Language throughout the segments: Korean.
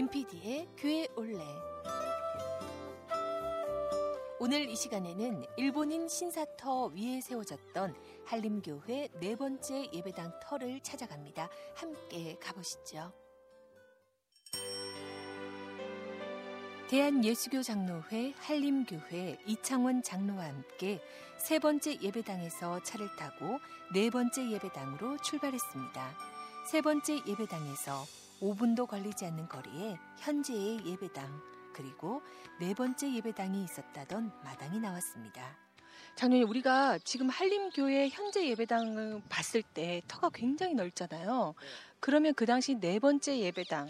김PD의 교회 올레. 오늘 이 시간에는 일본인 신사터 위에 세워졌던 한림교회 네 번째 예배당 터를 찾아갑니다. 함께 가보시죠. 대한예수교 장로회 한림교회 이창원 장로와 함께 세 번째 예배당에서 차를 타고 네 번째 예배당으로 출발했습니다. 세 번째 예배당에서 5분도 걸리지 않는 거리에 현재의 예배당 그리고 네 번째 예배당이 있었다던 마당이 나왔습니다. 장로님 우리가 지금 한림교회 현재 예배당을 봤을 때 터가 굉장히 넓잖아요. 그러면 그 당시 네 번째 예배당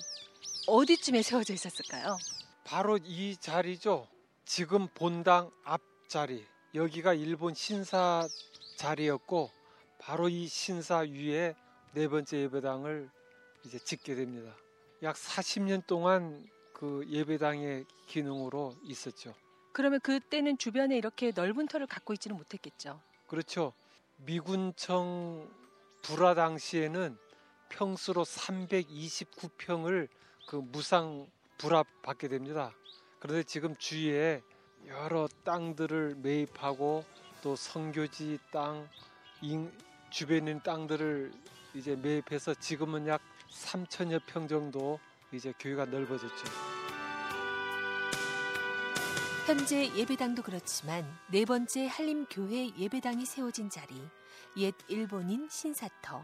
어디쯤에 세워져 있었을까요? 바로 이 자리죠. 지금 본당 앞자리. 여기가 일본 신사 자리였고 바로 이 신사 위에 네 번째 예배당을 이제 짓게 됩니다. 약 40년 동안 그 예배당의 기능으로 있었죠. 그러면 그때는 주변에 이렇게 넓은 터를 갖고 있지는 못했겠죠. 그렇죠. 미군청 불화 당시에는 평수로 329평을 그 무상 불합 받게 됩니다. 그런데 지금 주위에 여러 땅들을 매입하고 또 성교지 땅, 주변에 있는 땅들을 이제 매입해서 지금은 약 3천여 평 정도 이제 교회가 넓어졌죠. 현재 예배당도 그렇지만 네 번째 한림교회 예배당이 세워진 자리, 옛 일본인 신사터.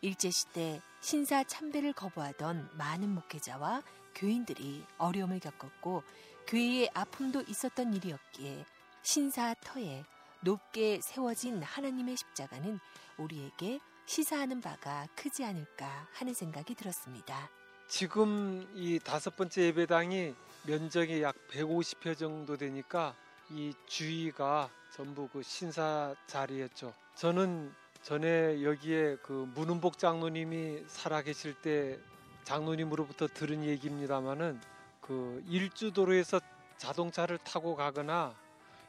일제시대 신사 참배를 거부하던 많은 목회자와 교인들이 어려움을 겪었고 교회에 아픔도 있었던 일이었기에 신사터에 높게 세워진 하나님의 십자가는 우리에게 시사하는 바가 크지 않을까 하는 생각이 들었습니다. 지금 이 다섯 번째 예배당이 면적이 약 150회 정도 되니까 이 주위가 전부 그 신사 자리였죠. 저는 전에 여기에 그 문은복 장로님이 살아계실 때 장로님으로부터 들은 얘기입니다마는 그 일주도로에서 자동차를 타고 가거나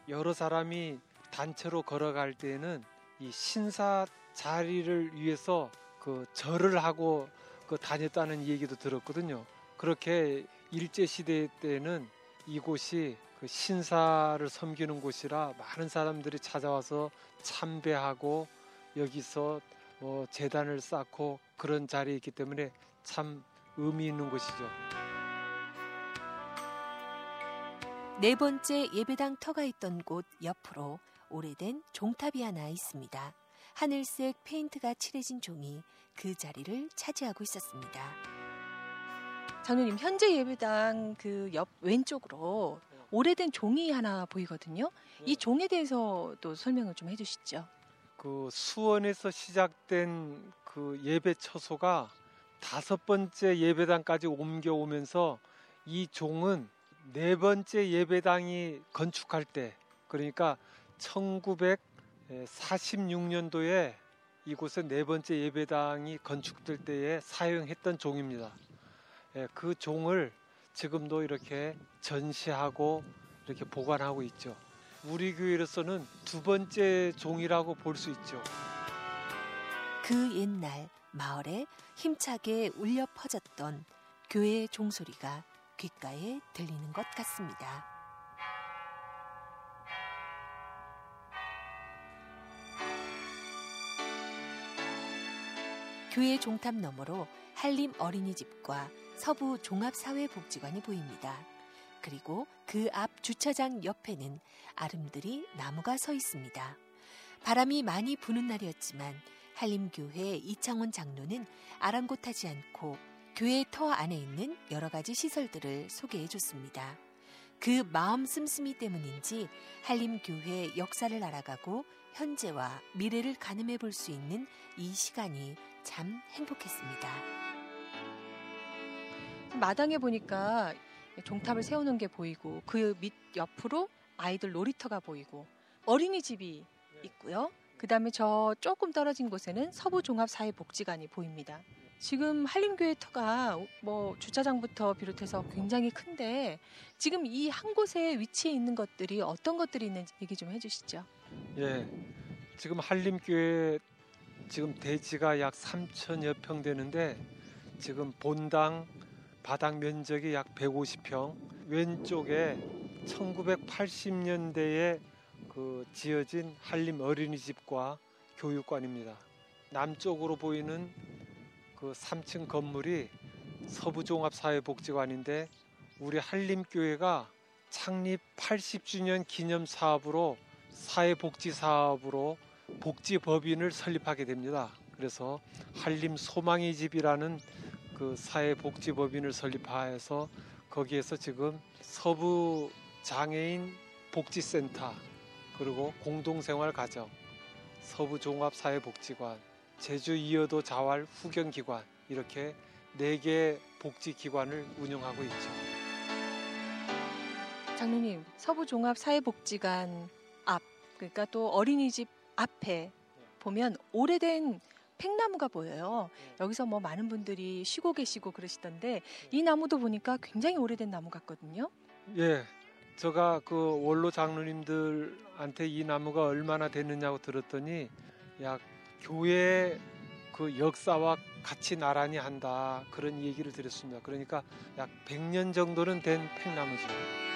여러 사람이 단체로 걸어갈 때는 이 신사 자리를 위해서 그 절을 하고 그 다녔다는 얘기도 들었거든요. 그렇게 일제 시대 때는 이곳이 그 신사를 섬기는 곳이라 많은 사람들이 찾아와서 참배하고 여기서 뭐 재단을 쌓고 그런 자리에 있기 때문에 참 의미 있는 곳이죠. 네 번째 예배당 터가 있던 곳 옆으로 오래된 종탑이 하나 있습니다. 하늘색 페인트가 칠해진 종이 그 자리를 차지하고 있었습니다. 장로님 현재 예배당 그 옆 왼쪽으로 오래된 종이 하나 보이거든요. 이 종에 대해서도 설명을 좀 해주시죠. 그 수원에서 시작된 그 예배 처소가 다섯 번째 예배당까지 옮겨오면서 이 종은 네 번째 예배당이 건축할 때 그러니까 1946년도에 이곳에 네 번째 예배당이 건축될 때에 사용했던 종입니다. 예, 그 종을 지금도 이렇게 전시하고 이렇게 보관하고 있죠. 우리 교회로서는 두 번째 종이라고 볼 수 있죠. 그 옛날 마을에 힘차게 울려 퍼졌던 교회의 종소리가 귓가에 들리는 것 같습니다. 교회 종탑 너머로 한림 어린이집과 서부 종합사회복지관이 보입니다. 그리고 그 앞 주차장 옆에는 아름드리 나무가 서 있습니다. 바람이 많이 부는 날이었지만 한림교회 이창원 장로는 아랑곳하지 않고 교회 터 안에 있는 여러 가지 시설들을 소개해 줬습니다. 그 마음 씀씀이 때문인지 한림교회 역사를 알아가고 현재와 미래를 가늠해 볼 수 있는 이 시간이 참 행복했습니다. 마당에 보니까 종탑을 세우는 게 보이고 그 밑 옆으로 아이들 놀이터가 보이고 어린이집이 있고요. 그 다음에 저 조금 떨어진 곳에는 서부종합사회복지관이 보입니다. 지금 한림교회 터가 뭐 주차장부터 비롯해서 굉장히 큰데 지금 이 한 곳에 위치해 있는 것들이 어떤 것들이 있는지 얘기 좀 해주시죠. 예, 지금 한림교회 지금 대지가 약 3천여 평 되는데 지금 본당 바닥 면적이 약 150평, 왼쪽에 1980년대에 그 지어진 한림 어린이집과 교육관입니다. 남쪽으로 보이는 그 3층 건물이 서부종합사회복지관인데 우리 한림교회가 창립 80주년 기념 사업으로 사회복지 사업으로 복지법인을 설립하게 됩니다. 그래서 한림 소망의 집이라는 그 사회복지법인을 설립하여서 거기에서 지금 서부 장애인 복지센터 그리고 공동생활가정 서부 종합사회복지관 제주 이어도 자활 후견기관 이렇게 네 개 복지기관을 운영하고 있죠. 장로님, 서부 종합 사회복지관 앞, 그러니까 또 어린이집 앞에 보면 오래된 팽나무가 보여요. 여기서 뭐 많은 분들이 쉬고 계시고 그러시던데 이 나무도 보니까 굉장히 오래된 나무 같거든요. 예, 제가 그 원로 장로님들한테 이 나무가 얼마나 됐느냐고 들었더니 약 교회 그 역사와 같이 나란히 한다 그런 얘기를 드렸습니다. 그러니까 약 100년 정도는 된 팽나무죠.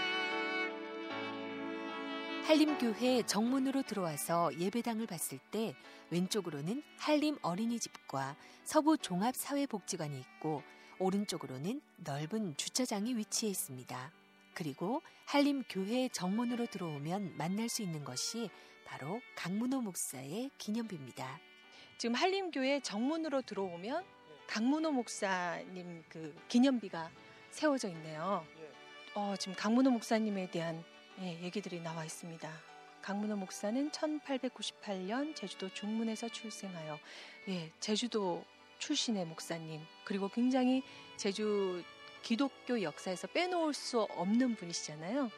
한림교회 정문으로 들어와서 예배당을 봤을 때 왼쪽으로는 한림 어린이집과 서부 종합사회복지관이 있고 오른쪽으로는 넓은 주차장이 위치해 있습니다. 그리고 한림교회 정문으로 들어오면 만날 수 있는 것이 바로 강문호 목사의 기념비입니다. 지금 한림교회 정문으로 들어오면 강문호 목사님 그 기념비가 세워져 있네요. 어, 지금 강문호 목사님에 대한 예, 얘기들이 나와 있습니다. 강문호 목사는 1898년 제주도 중문에서 출생하여 예, 제주도 출신의 목사님 그리고 굉장히 제주 기독교 역사에서 빼놓을 수 없는 분이시잖아요.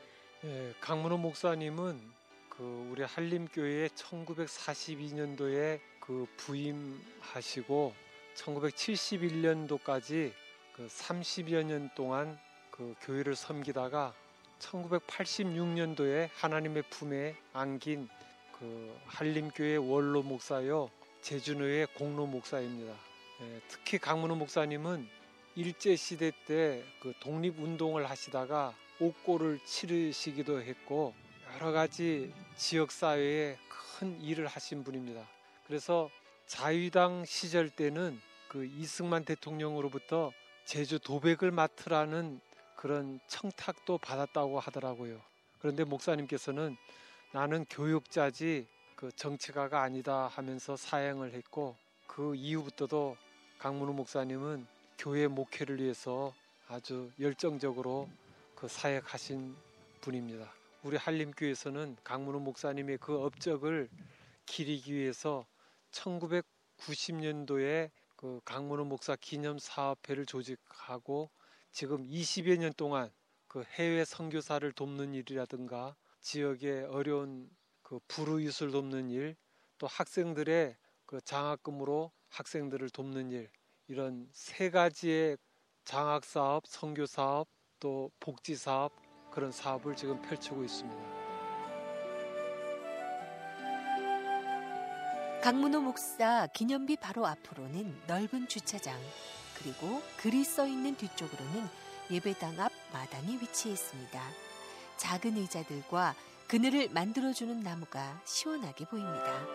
예, 강문호 목사님은 그 우리 한림교회에 1942년도에 그 부임하시고 1971년도까지 그 30여 년 동안 그 교회를 섬기다가 1986년도에 하나님의 품에 안긴 그 한림교회 원로 목사요 제주노의 공로 목사입니다. 예, 특히 강문호 목사님은 일제 시대 때 그 독립 운동을 하시다가 옥고를 치르시기도 했고 여러 가지 지역 사회에 큰 일을 하신 분입니다. 그래서 자유당 시절 때는 그 이승만 대통령으로부터 제주 도백을 맡으라는 그런 청탁도 받았다고 하더라고요. 그런데 목사님께서는 나는 교육자지 그 정치가가 아니다 하면서 사양을 했고 그 이후부터도 강문우 목사님은 교회 목회를 위해서 아주 열정적으로 그 사역하신 분입니다. 우리 한림교에서는 강문우 목사님의 그 업적을 기리기 위해서 1990년도에 그 강문우 목사 기념 사업회를 조직하고 지금 20여 년 동안 그 해외 선교사를 돕는 일이라든가 지역의 어려운 그 불우이웃을 돕는 일, 또 학생들의 그 장학금으로 학생들을 돕는 일 이런 세 가지의 장학 사업, 선교 사업, 또 복지 사업 그런 사업을 지금 펼치고 있습니다. 강문호 목사 기념비 바로 앞으로는 넓은 주차장, 그리고 글이 써 있는 뒤쪽으로는 예배당 앞 마당이 위치해 있습니다. 작은 의자들과 그늘을 만들어주는 나무가 시원하게 보입니다.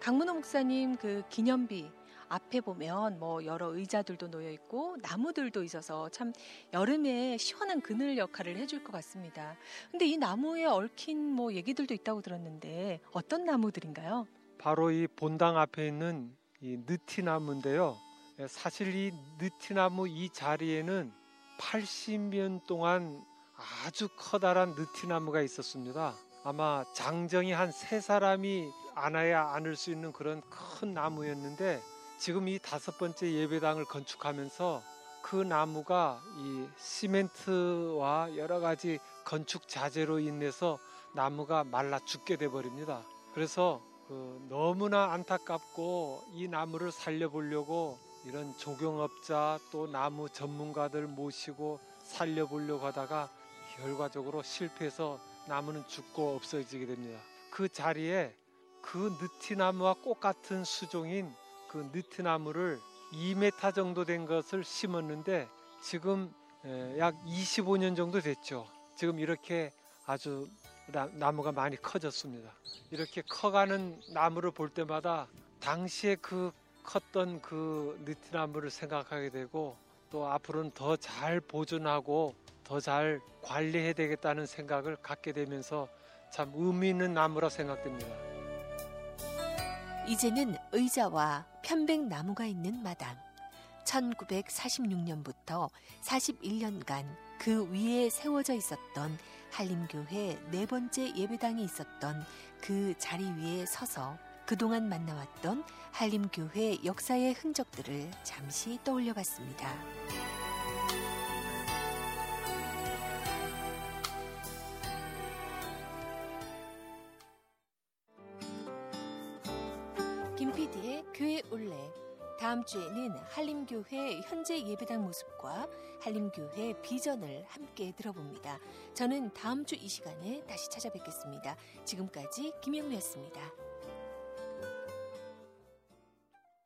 강문호 목사님 그 기념비 앞에 보면 뭐 여러 의자들도 놓여 있고 나무들도 있어서 참 여름에 시원한 그늘 역할을 해줄 것 같습니다. 근데 이 나무에 얽힌 뭐 얘기들도 있다고 들었는데 어떤 나무들인가요? 바로 이 본당 앞에 있는 이 느티나무인데요. 예, 사실 이 느티나무 이 자리에는 80년 동안 아주 커다란 느티나무가 있었습니다. 아마 장정이 한 세 사람이 안아야 안을 수 있는 그런 큰 나무였는데 지금 이 다섯 번째 예배당을 건축하면서 그 나무가 이 시멘트와 여러 가지 건축 자재로 인해서 나무가 말라 죽게 돼 버립니다. 그래서 그 너무나 안타깝고 이 나무를 살려보려고 이런 조경업자 또 나무 전문가들 모시고 살려보려고 하다가 결과적으로 실패해서 나무는 죽고 없어지게 됩니다. 그 자리에 그 느티나무와 꽃 같은 수종인 그 느티나무를 2m 정도 된 것을 심었는데 지금 에, 약 25년 정도 됐죠. 지금 이렇게 아주 나, 나무가 많이 커졌습니다. 이렇게 커가는 나무를 볼 때마다 당시에 그 컸던 그 느티나무를 생각하게 되고 또 앞으로는 더 잘 보존하고 더 잘 관리해야 되겠다는 생각을 갖게 되면서 참 의미 있는 나무라 생각됩니다. 이제는 의자와 편백나무가 있는 마당. 1946년부터 41년간 그 위에 세워져 있었던 한림교회 네 번째 예배당이 있었던 그 자리 위에 서서 그동안 만나왔던 한림교회 역사의 흔적들을 잠시 떠올려 봤습니다. 김PD의 교회 올레 다음 주에는 한림교회 현재 예배당 모습과 한림교회 비전을 함께 들어봅니다. 저는 다음 주 이 시간에 다시 찾아뵙겠습니다. 지금까지 김영미였습니다.